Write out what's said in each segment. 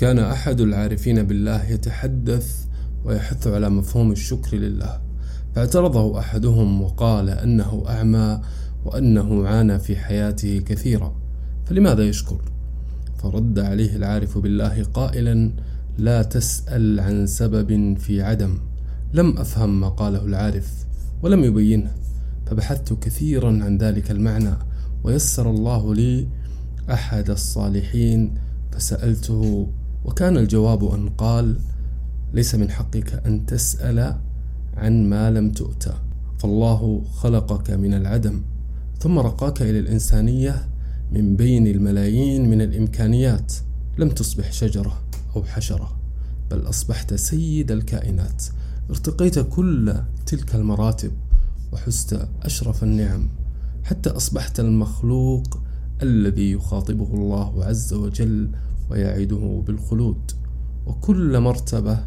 كان أحد العارفين بالله يتحدث ويحث على مفهوم الشكر لله. فاعترضه أحدهم وقال أنه أعمى وأنه عانى في حياته كثيرا. فلماذا يشكر؟ فرد عليه العارف بالله قائلا لا تسأل عن سبب في عدم. لم أفهم ما قاله العارف ولم يبينه. فبحثت كثيرا عن ذلك المعنى ويسر الله لي أحد الصالحين فسألته وكان الجواب أن قال ليس من حقك أن تسأل عن ما لم تؤتى فالله خلقك من العدم ثم رقاك إلى الإنسانية من بين الملايين من الإمكانيات لم تصبح شجرة أو حشرة بل أصبحت سيد الكائنات ارتقيت كل تلك المراتب وحزت أشرف النعم حتى أصبحت المخلوق الذي يخاطبه الله عز وجل ويعده بالخلود. وكل مرتبة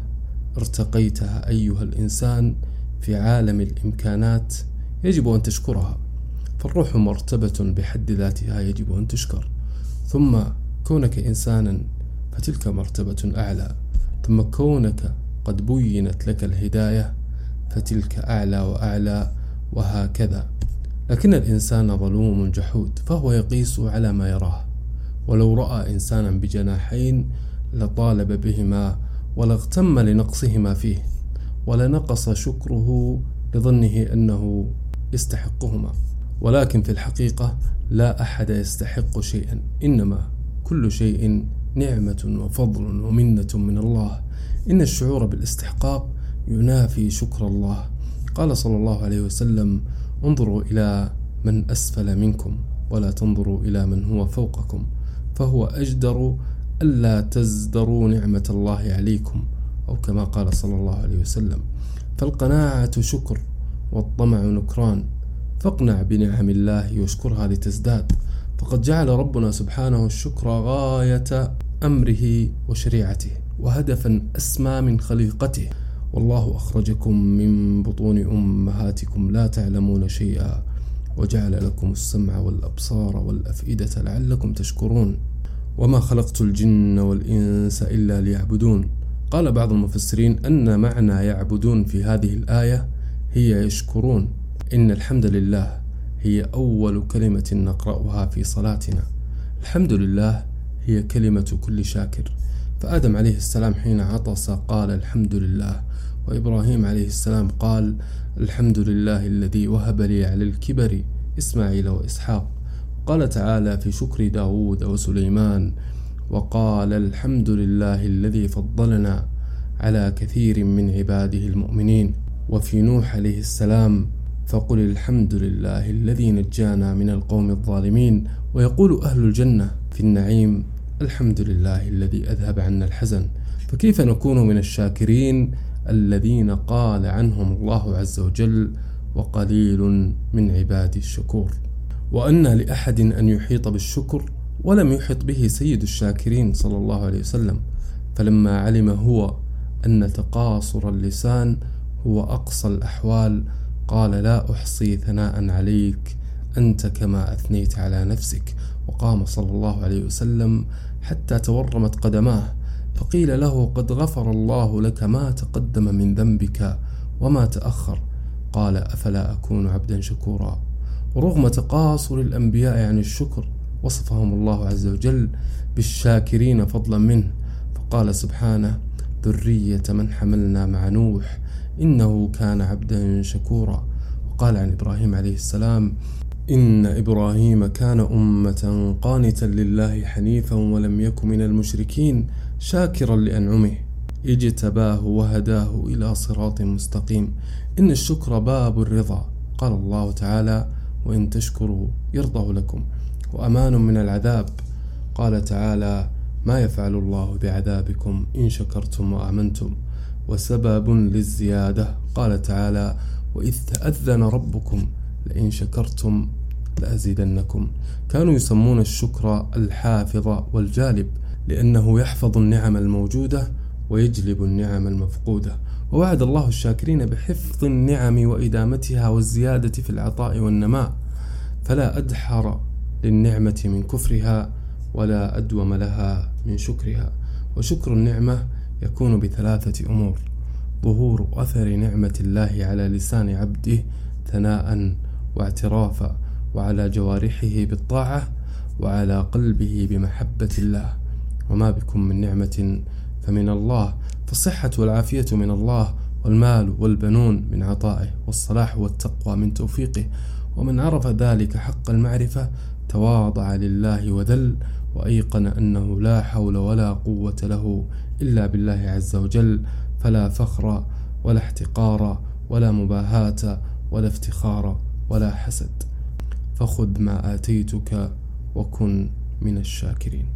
ارتقيتها أيها الإنسان في عالم الإمكانات يجب أن تشكرها. فالروح مرتبة بحد ذاتها يجب أن تشكر. ثم كونك إنسانا فتلك مرتبة أعلى. ثم كونك قد بينت لك الهداية فتلك أعلى وأعلى وهكذا. لكن الإنسان ظلوم جحود فهو يقيس على ما يراه. ولو رأى إنسانا بجناحين لطالب بهما ولاغتم لنقصهما فيه ولنقص شكره لظنه أنه يستحقهما. ولكن في الحقيقة لا أحد يستحق شيئا إنما كل شيء نعمة وفضل ومنة من الله. إن الشعور بالاستحقاق ينافي شكر الله. قال صلى الله عليه وسلم انظروا إلى من أسفل منكم ولا تنظروا إلى من هو فوقكم. فهو أجدر ألا تزدروا نعمة الله عليكم أو كما قال صلى الله عليه وسلم. فالقناعة شكر والطمع نكران. فاقنع بنعم الله واشكرها لتزداد. فقد جعل ربنا سبحانه الشكر غاية أمره وشريعته وهدفا أسمى من خليقته. والله أخرجكم من بطون أمهاتكم لا تعلمون شيئا وجعل لكم السمع والأبصار والأفئدة لعلكم تشكرون. وما خلقت الجن والإنس إلا ليعبدون. قال بعض المفسرين أن معنى يعبدون في هذه الآية هي يشكرون. إن الحمد لله هي أول كلمة نقرأها في صلاتنا. الحمد لله هي كلمة كل شاكر. فآدم عليه السلام حين عطس قال الحمد لله. وإبراهيم عليه السلام قال الحمد لله الذي وهب لي على الكبر إسماعيل وإسحاق. قال تعالى في شكر داود وسليمان وقال الحمد لله الذي فضلنا على كثير من عباده المؤمنين وفي نوح عليه السلام فقل الحمد لله الذي نجانا من القوم الظالمين ويقول أهل الجنة في النعيم الحمد لله الذي أذهب عنا الحزن. فكيف نكون من الشاكرين الذين قال عنهم الله عز وجل وقليل من عبادي الشكور؟ وأن لأحد أن يحيط بالشكر ولم يحط به سيد الشاكرين صلى الله عليه وسلم. فلما علم هو أن تقاصر اللسان هو أقصى الأحوال قال لا أحصي ثناء عليك أنت كما أثنيت على نفسك. وقام صلى الله عليه وسلم حتى تورمت قدماه فقيل له قد غفر الله لك ما تقدم من ذنبك وما تأخر. قال أفلا أكون عبدا شكورا؟ ورغم تقاصر الأنبياء عن الشكر وصفهم الله عز وجل بالشاكرين فضلا منه. فقال سبحانه ذرية من حملنا مع نوح إنه كان عبدا شكورا. وقال عن إبراهيم عليه السلام إن إبراهيم كان أمة قانتا لله حنيفا ولم يك من المشركين شاكرا لأنعمه. اجتباه وهداه إلى صراط مستقيم. إن الشكر باب الرضا. قال الله تعالى وإن تشكروا يرضه لكم وأمان من العذاب. قال تعالى ما يفعل الله بعذابكم إن شكرتم وآمنتم وسبب للزيادة. قال تعالى وإذ تأذن ربكم لئن شكرتم لأزيدنكم. كانوا يسمون الشكر الحافظ والجالب لأنه يحفظ النعم الموجودة ويجلب النعم المفقودة. ووعد الله الشاكرين بحفظ النعم وإدامتها والزيادة في العطاء والنماء. فلا أدحر للنعمة من كفرها ولا أدوم لها من شكرها. وشكر النعمة يكون بثلاثة أمور ظهور أثر نعمة الله على لسان عبده ثناء واعترافا وعلى جوارحه بالطاعة وعلى قلبه بمحبة الله. وما بكم من نعمة فمن الله فالصحة والعافية من الله والمال والبنون من عطائه والصلاح والتقوى من توفيقه. ومن عرف ذلك حق المعرفة تواضع لله وذل وأيقن أنه لا حول ولا قوة له إلا بالله عز وجل. فلا فخر ولا احتقار ولا مباهاة ولا افتخار ولا حسد. فخذ ما آتيتك وكن من الشاكرين.